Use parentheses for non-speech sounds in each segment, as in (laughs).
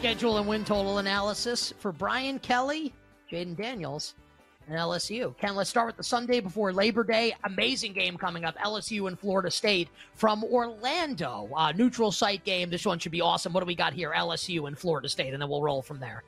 schedule and win total analysis for Brian Kelly, Jayden Daniels, and LSU. Ken, let's start with the Sunday before Labor Day. Amazing game coming up. LSU and Florida State from Orlando. Uh, neutral site game. This one should be awesome. What do we got here? LSU and Florida State, and then we'll roll from there.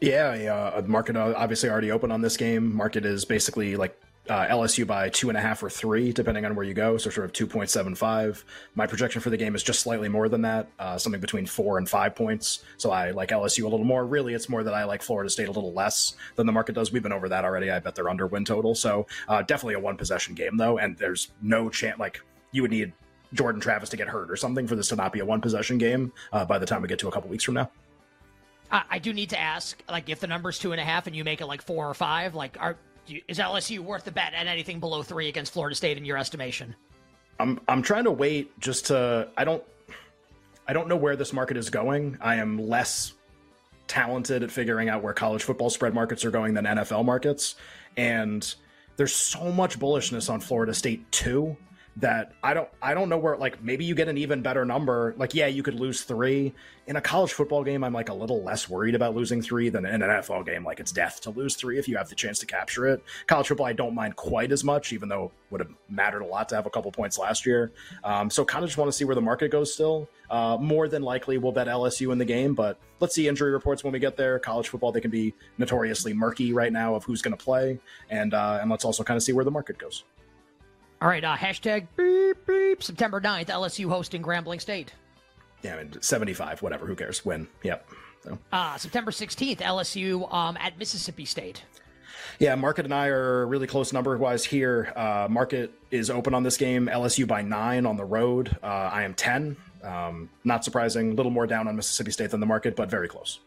Yeah, yeah. Market uh, obviously already open on this game. Market is basically like uh, LSU by two and a half or three, depending on where you go. So sort of 2.75. My projection for the game is just slightly more than that, uh, something between four and five points. So I like LSU a little more. Really, it's more that I like Florida State a little less than the market does. We've been over that already. I bet they're under win total. So uh, definitely a one possession game though, and there's no chance like you would need Jordan Travis to get hurt or something for this to not be a one possession game uh, by the time we get to a couple weeks from now. I do need to ask, like, if the number's two and a half and you make it like four or five, like, are is LSU worth the bet at anything below three against Florida State in your estimation? I'm I'm trying to wait just to I don't I don't know where this market is going. I am less talented at figuring out where college football spread markets are going than NFL markets, and there's so much bullishness on Florida State too that I don't I don't know where like maybe you get an even better number. Like yeah, you could lose 3. In a college football game, I'm like a little less worried about losing 3 than in an NFL game like it's death to lose 3 if you have the chance to capture it. College football I don't mind quite as much even though it would have mattered a lot to have a couple points last year. Um, so kind of just want to see where the market goes still. Uh, more than likely we'll bet LSU in the game, but let's see injury reports when we get there. College football they can be notoriously murky right now of who's going to play and uh, and let's also kind of see where the market goes. All right, uh, hashtag beep, beep, September 9th, LSU hosting Grambling State. Yeah, I mean, 75, whatever, who cares? Win. Yep. So. Uh, September 16th, LSU um, at Mississippi State. Yeah, Market and I are really close number wise here. Uh, Market is open on this game. LSU by nine on the road. Uh, I am 10. Um, not surprising. A little more down on Mississippi State than the market, but very close.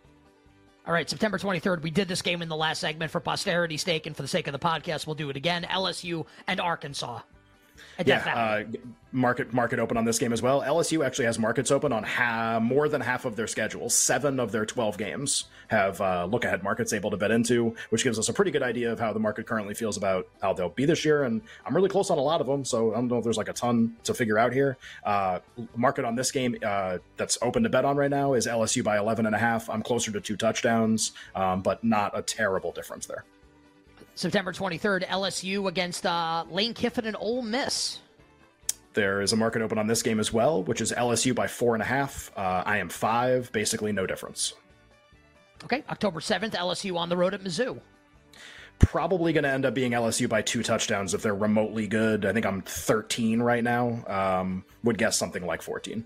All right, September 23rd. We did this game in the last segment for posterity's sake and for the sake of the podcast. We'll do it again. LSU and Arkansas yeah, uh, market market open on this game as well. LSU actually has markets open on ha- more than half of their schedule. Seven of their twelve games have uh, look ahead markets able to bet into, which gives us a pretty good idea of how the market currently feels about how they'll be this year. And I'm really close on a lot of them, so I don't know if there's like a ton to figure out here. Uh, market on this game uh, that's open to bet on right now is LSU by 11 and a half. I'm closer to two touchdowns, um, but not a terrible difference there. September 23rd, LSU against uh, Lane Kiffin and Ole Miss. There is a market open on this game as well, which is LSU by four and a half. Uh, I am five, basically no difference. Okay, October 7th, LSU on the road at Mizzou. Probably going to end up being LSU by two touchdowns if they're remotely good. I think I'm 13 right now. Um, would guess something like 14.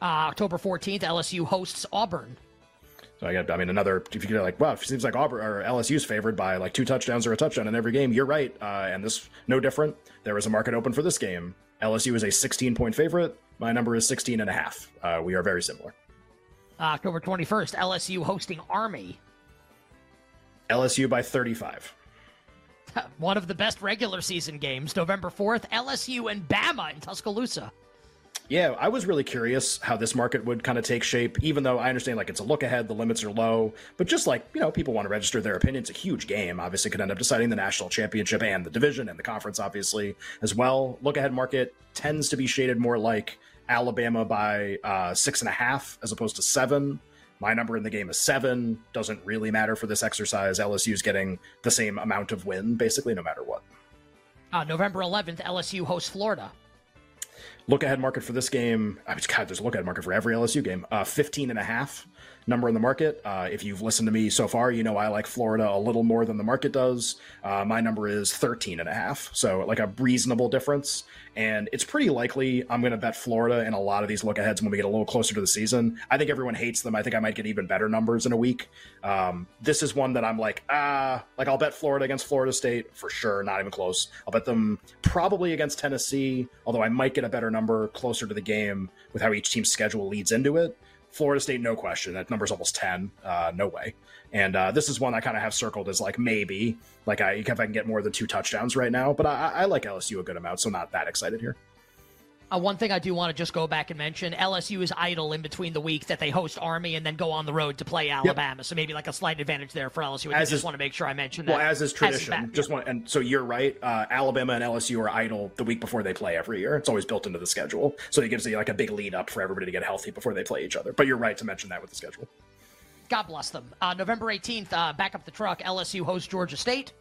Uh, October 14th, LSU hosts Auburn. So I got, I mean, another. If you're like, wow, it seems like Auburn or LSU's favored by like two touchdowns or a touchdown in every game. You're right, uh, and this no different. There was a market open for this game. LSU is a 16 point favorite. My number is 16 and a half. Uh, we are very similar. October 21st, LSU hosting Army. LSU by 35. (laughs) One of the best regular season games. November 4th, LSU and Bama in Tuscaloosa yeah, I was really curious how this market would kind of take shape, even though I understand like it's a look ahead, the limits are low, but just like, you know, people want to register their opinion. It's a huge game. Obviously, could end up deciding the national championship and the division and the conference, obviously, as well. Look ahead market tends to be shaded more like Alabama by uh, six and a half as opposed to seven. My number in the game is seven. Doesn't really matter for this exercise. LSU's getting the same amount of win, basically, no matter what. Uh, November 11th, LSU hosts Florida look ahead market for this game. I mean, God, there's a look ahead market for every LSU game. Uh, 15 and a half number in the market. Uh, if you've listened to me so far, you know I like Florida a little more than the market does. Uh, my number is 13 and a half. So like a reasonable difference. And it's pretty likely I'm going to bet Florida in a lot of these look aheads when we get a little closer to the season. I think everyone hates them. I think I might get even better numbers in a week. Um, this is one that I'm like, ah, like I'll bet Florida against Florida State for sure. Not even close. I'll bet them probably against Tennessee, although I might get a better number closer to the game with how each team's schedule leads into it. Florida State, no question. That number's almost 10. Uh, no way. And uh, this is one I kind of have circled as like maybe, like I, if I can get more than two touchdowns right now. But I, I like LSU a good amount, so not that excited here. Uh, one thing I do want to just go back and mention LSU is idle in between the weeks that they host Army and then go on the road to play Alabama. Yep. So maybe like a slight advantage there for LSU. I just want to make sure I mention that. Well, as is tradition. As just want and so you're right. Uh, Alabama and LSU are idle the week before they play every year. It's always built into the schedule, so it gives you like a big lead up for everybody to get healthy before they play each other. But you're right to mention that with the schedule. God bless them. Uh, November 18th, uh, back up the truck. LSU hosts Georgia State.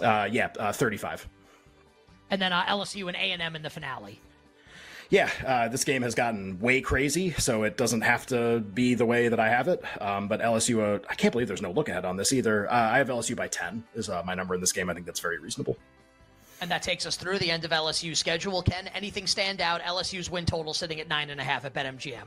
Uh, yeah, uh, 35. And then uh, LSU and A&M in the finale. Yeah, uh, this game has gotten way crazy, so it doesn't have to be the way that I have it. Um, but LSU, uh, I can't believe there's no look ahead on this either. Uh, I have LSU by 10 is uh, my number in this game. I think that's very reasonable. And that takes us through the end of LSU's schedule. Ken, anything stand out? LSU's win total sitting at nine and a half at BetMGM.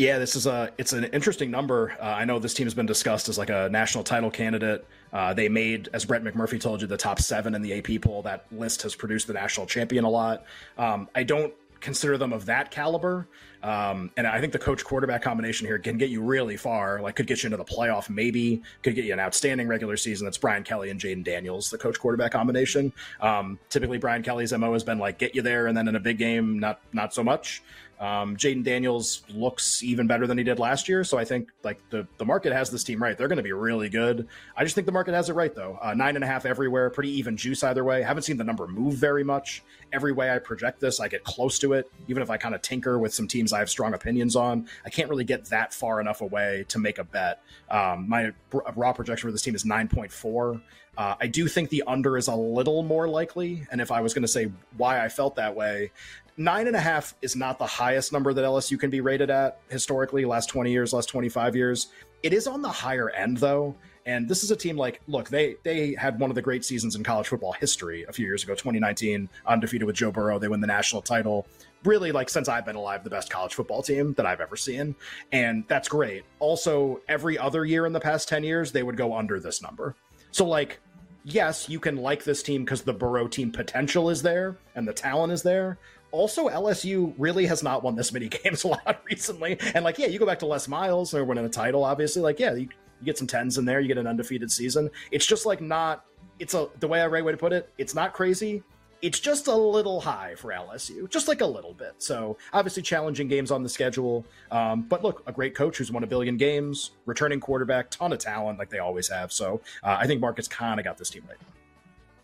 Yeah, this is a it's an interesting number. Uh, I know this team has been discussed as like a national title candidate. Uh, they made, as Brett McMurphy told you, the top seven in the AP poll. That list has produced the national champion a lot. Um, I don't consider them of that caliber. Um, and I think the coach quarterback combination here can get you really far. Like, could get you into the playoff, maybe. Could get you an outstanding regular season. That's Brian Kelly and Jayden Daniels, the coach quarterback combination. Um, typically, Brian Kelly's mo has been like get you there, and then in a big game, not not so much. Um, Jayden Daniels looks even better than he did last year, so I think like the the market has this team right. They're going to be really good. I just think the market has it right though. Uh, nine and a half everywhere, pretty even juice either way. Haven't seen the number move very much. Every way I project this, I get close to it. Even if I kind of tinker with some teams I have strong opinions on, I can't really get that far enough away to make a bet. Um, my raw projection for this team is nine point four. Uh, I do think the under is a little more likely. And if I was going to say why I felt that way, nine and a half is not the highest number that LSU can be rated at historically, last 20 years, last 25 years. It is on the higher end, though. And this is a team like, look, they they had one of the great seasons in college football history a few years ago, 2019, undefeated with Joe Burrow. They win the national title. Really, like since I've been alive, the best college football team that I've ever seen. And that's great. Also, every other year in the past 10 years, they would go under this number. So, like, yes, you can like this team because the Burrow team potential is there and the talent is there also LSU really has not won this many (laughs) games a lot recently. And like, yeah, you go back to Les Miles or winning a title, obviously. Like, yeah, you, you get some tens in there, you get an undefeated season. It's just like not. It's a the way I right way to put it. It's not crazy. It's just a little high for LSU, just like a little bit. So obviously challenging games on the schedule. Um, but look, a great coach who's won a billion games, returning quarterback, ton of talent like they always have. So uh, I think Marcus kind of got this team right.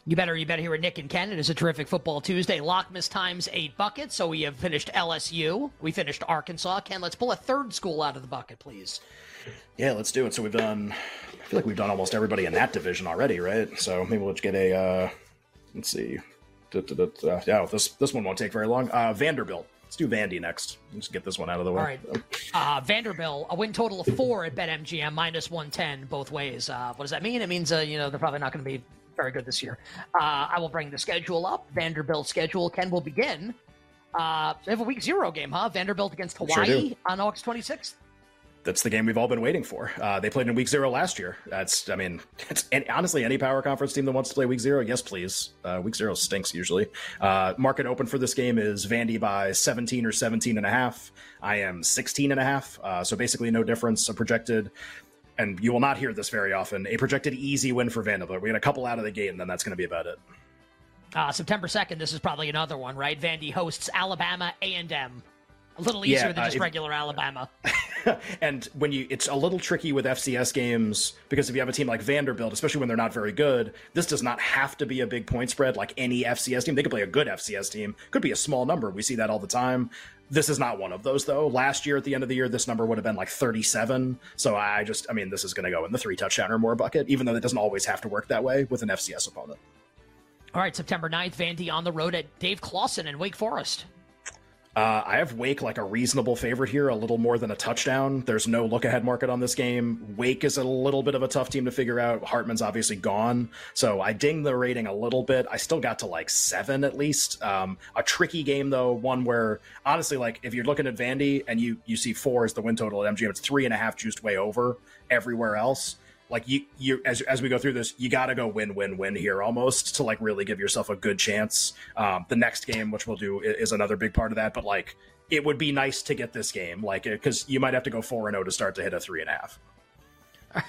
You better, you better hear it. Nick and Ken. It is a terrific football Tuesday. Lockmas times eight buckets. So we have finished LSU. We finished Arkansas. Ken, let's pull a third school out of the bucket, please. Yeah, let's do it. So we've done. I feel like we've done almost everybody in that division already, right? So maybe we'll just get a. Uh, let's see. Yeah, this this one won't take very long. Uh, Vanderbilt. Let's do Vandy next. Let's get this one out of the way. All right. Uh, Vanderbilt, a win total of four at BetMGM, minus 110 both ways. Uh, what does that mean? It means, uh, you know, they're probably not going to be very good this year. Uh, I will bring the schedule up. Vanderbilt schedule. Ken will begin. Uh, they have a week zero game, huh? Vanderbilt against Hawaii sure on August 26th. That's the game we've all been waiting for. Uh, they played in week zero last year. That's, I mean, (laughs) it's honestly any power conference team that wants to play week zero, yes, please. Uh, week zero stinks usually. Uh, market open for this game is Vandy by 17 or 17 and a half. I am 16 and a half. Uh, so basically no difference. A projected and you will not hear this very often, a projected easy win for Vanderbilt. We get a couple out of the gate, and then that's going to be about it. Uh, September 2nd, this is probably another one, right? Vandy hosts Alabama A&M. A little easier yeah, than uh, just if, regular Alabama. (laughs) (laughs) and when you, it's a little tricky with FCS games because if you have a team like Vanderbilt, especially when they're not very good, this does not have to be a big point spread like any FCS team. They could play a good FCS team, could be a small number. We see that all the time. This is not one of those though. Last year at the end of the year, this number would have been like 37. So I just, I mean, this is going to go in the three touchdown or more bucket, even though it doesn't always have to work that way with an FCS opponent. All right, September 9th, Vandy on the road at Dave Clawson in Wake Forest. Uh, I have Wake like a reasonable favorite here, a little more than a touchdown. There's no look ahead market on this game. Wake is a little bit of a tough team to figure out. Hartman's obviously gone. So I ding the rating a little bit. I still got to like seven at least. Um, a tricky game, though, one where honestly, like if you're looking at Vandy and you, you see four as the win total at MGM, it's three and a half juiced way over everywhere else like you you as as we go through this you got to go win win win here almost to like really give yourself a good chance. Um the next game which we'll do is another big part of that but like it would be nice to get this game like because you might have to go 4 and 0 to start to hit a three and a half. (laughs)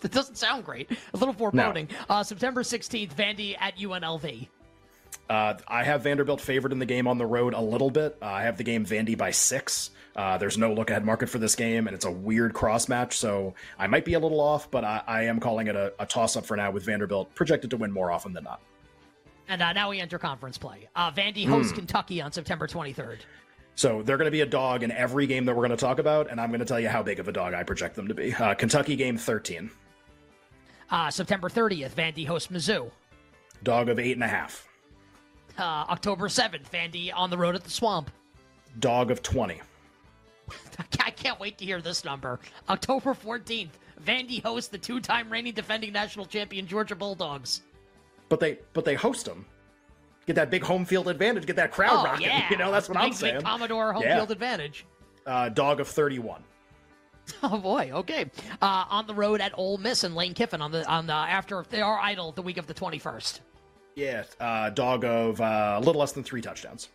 That doesn't sound great. A little foreboding. No. uh september 16th vandy at unlv uh, I have Vanderbilt favored in the game on the road a little bit. Uh, I have the game Vandy by six. Uh, there's no look ahead market for this game, and it's a weird cross match, so I might be a little off, but I, I am calling it a, a toss up for now with Vanderbilt projected to win more often than not. And uh, now we enter conference play. Uh, Vandy hosts mm. Kentucky on September 23rd. So they're going to be a dog in every game that we're going to talk about, and I'm going to tell you how big of a dog I project them to be. Uh, Kentucky game 13. Uh, September 30th, Vandy hosts Mizzou. Dog of eight and a half. Uh, October 7th, Vandy on the road at the Swamp. Dog of 20. (laughs) I can't wait to hear this number. October 14th, Vandy hosts the two-time reigning defending national champion Georgia Bulldogs. But they but they host them. Get that big home field advantage. Get that crowd Oh, rocking. (laughs) yeah. You know that's what big, I'm saying. Big Commodore home Yeah. field advantage. Uh, dog of 31. (laughs) Oh boy, okay. Uh, on the road at Ole Miss and Lane Kiffin on the on the after they are idle the week of the 21st. Yeah, uh, dog of uh, a little less than three touchdowns.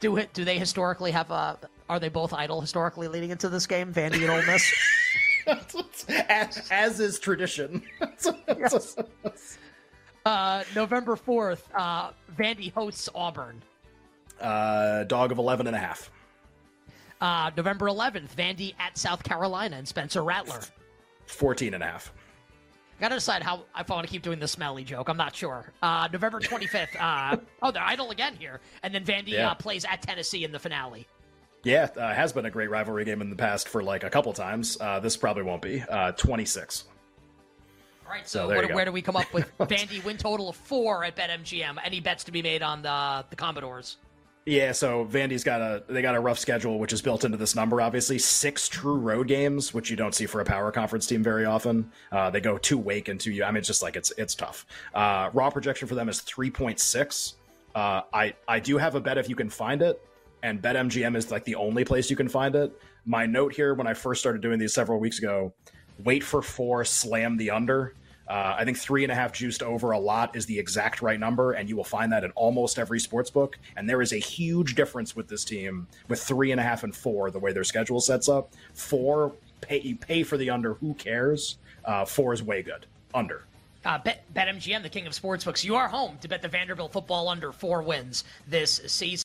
Do it? Do they historically have? a? are they both idle historically leading into this game? Vandy and Ole Miss. (laughs) as, as is tradition. (laughs) Uh, November 4th, uh, Vandy hosts Auburn. Uh, dog of 11 and a half. Uh, November 11th, Vandy at South Carolina and Spencer Rattler. 14 and a half. Gotta decide how if I want to keep doing the smelly joke. I'm not sure. Uh, November 25th. Uh, (laughs) oh, they're idle again here, and then Vandy Yeah. uh, plays at Tennessee in the finale. Yeah, uh, has been a great rivalry game in the past for like a couple times. Uh, this probably won't be. Uh, 26. All right, So so, what, where do we come up with (laughs) Vandy win total of four at BetMGM? Any bets to be made on the the Commodores? Yeah, so Vandy's got a they got a rough schedule, which is built into this number. Obviously, six true road games, which you don't see for a power conference team very often. Uh, they go to Wake and to you. I mean, it's just like it's it's tough. Uh, raw projection for them is three point six. Uh, I I do have a bet if you can find it, and BetMGM is like the only place you can find it. My note here when I first started doing these several weeks ago: wait for four, slam the under. Uh, I think three and a half juiced over a lot is the exact right number, and you will find that in almost every sports book. And there is a huge difference with this team with three and a half and four, the way their schedule sets up. Four, pay, you pay for the under, who cares? Uh, four is way good. Under. Uh, Bet BetMGM, the king of sportsbooks. You are home to bet the Vanderbilt football under four wins this season.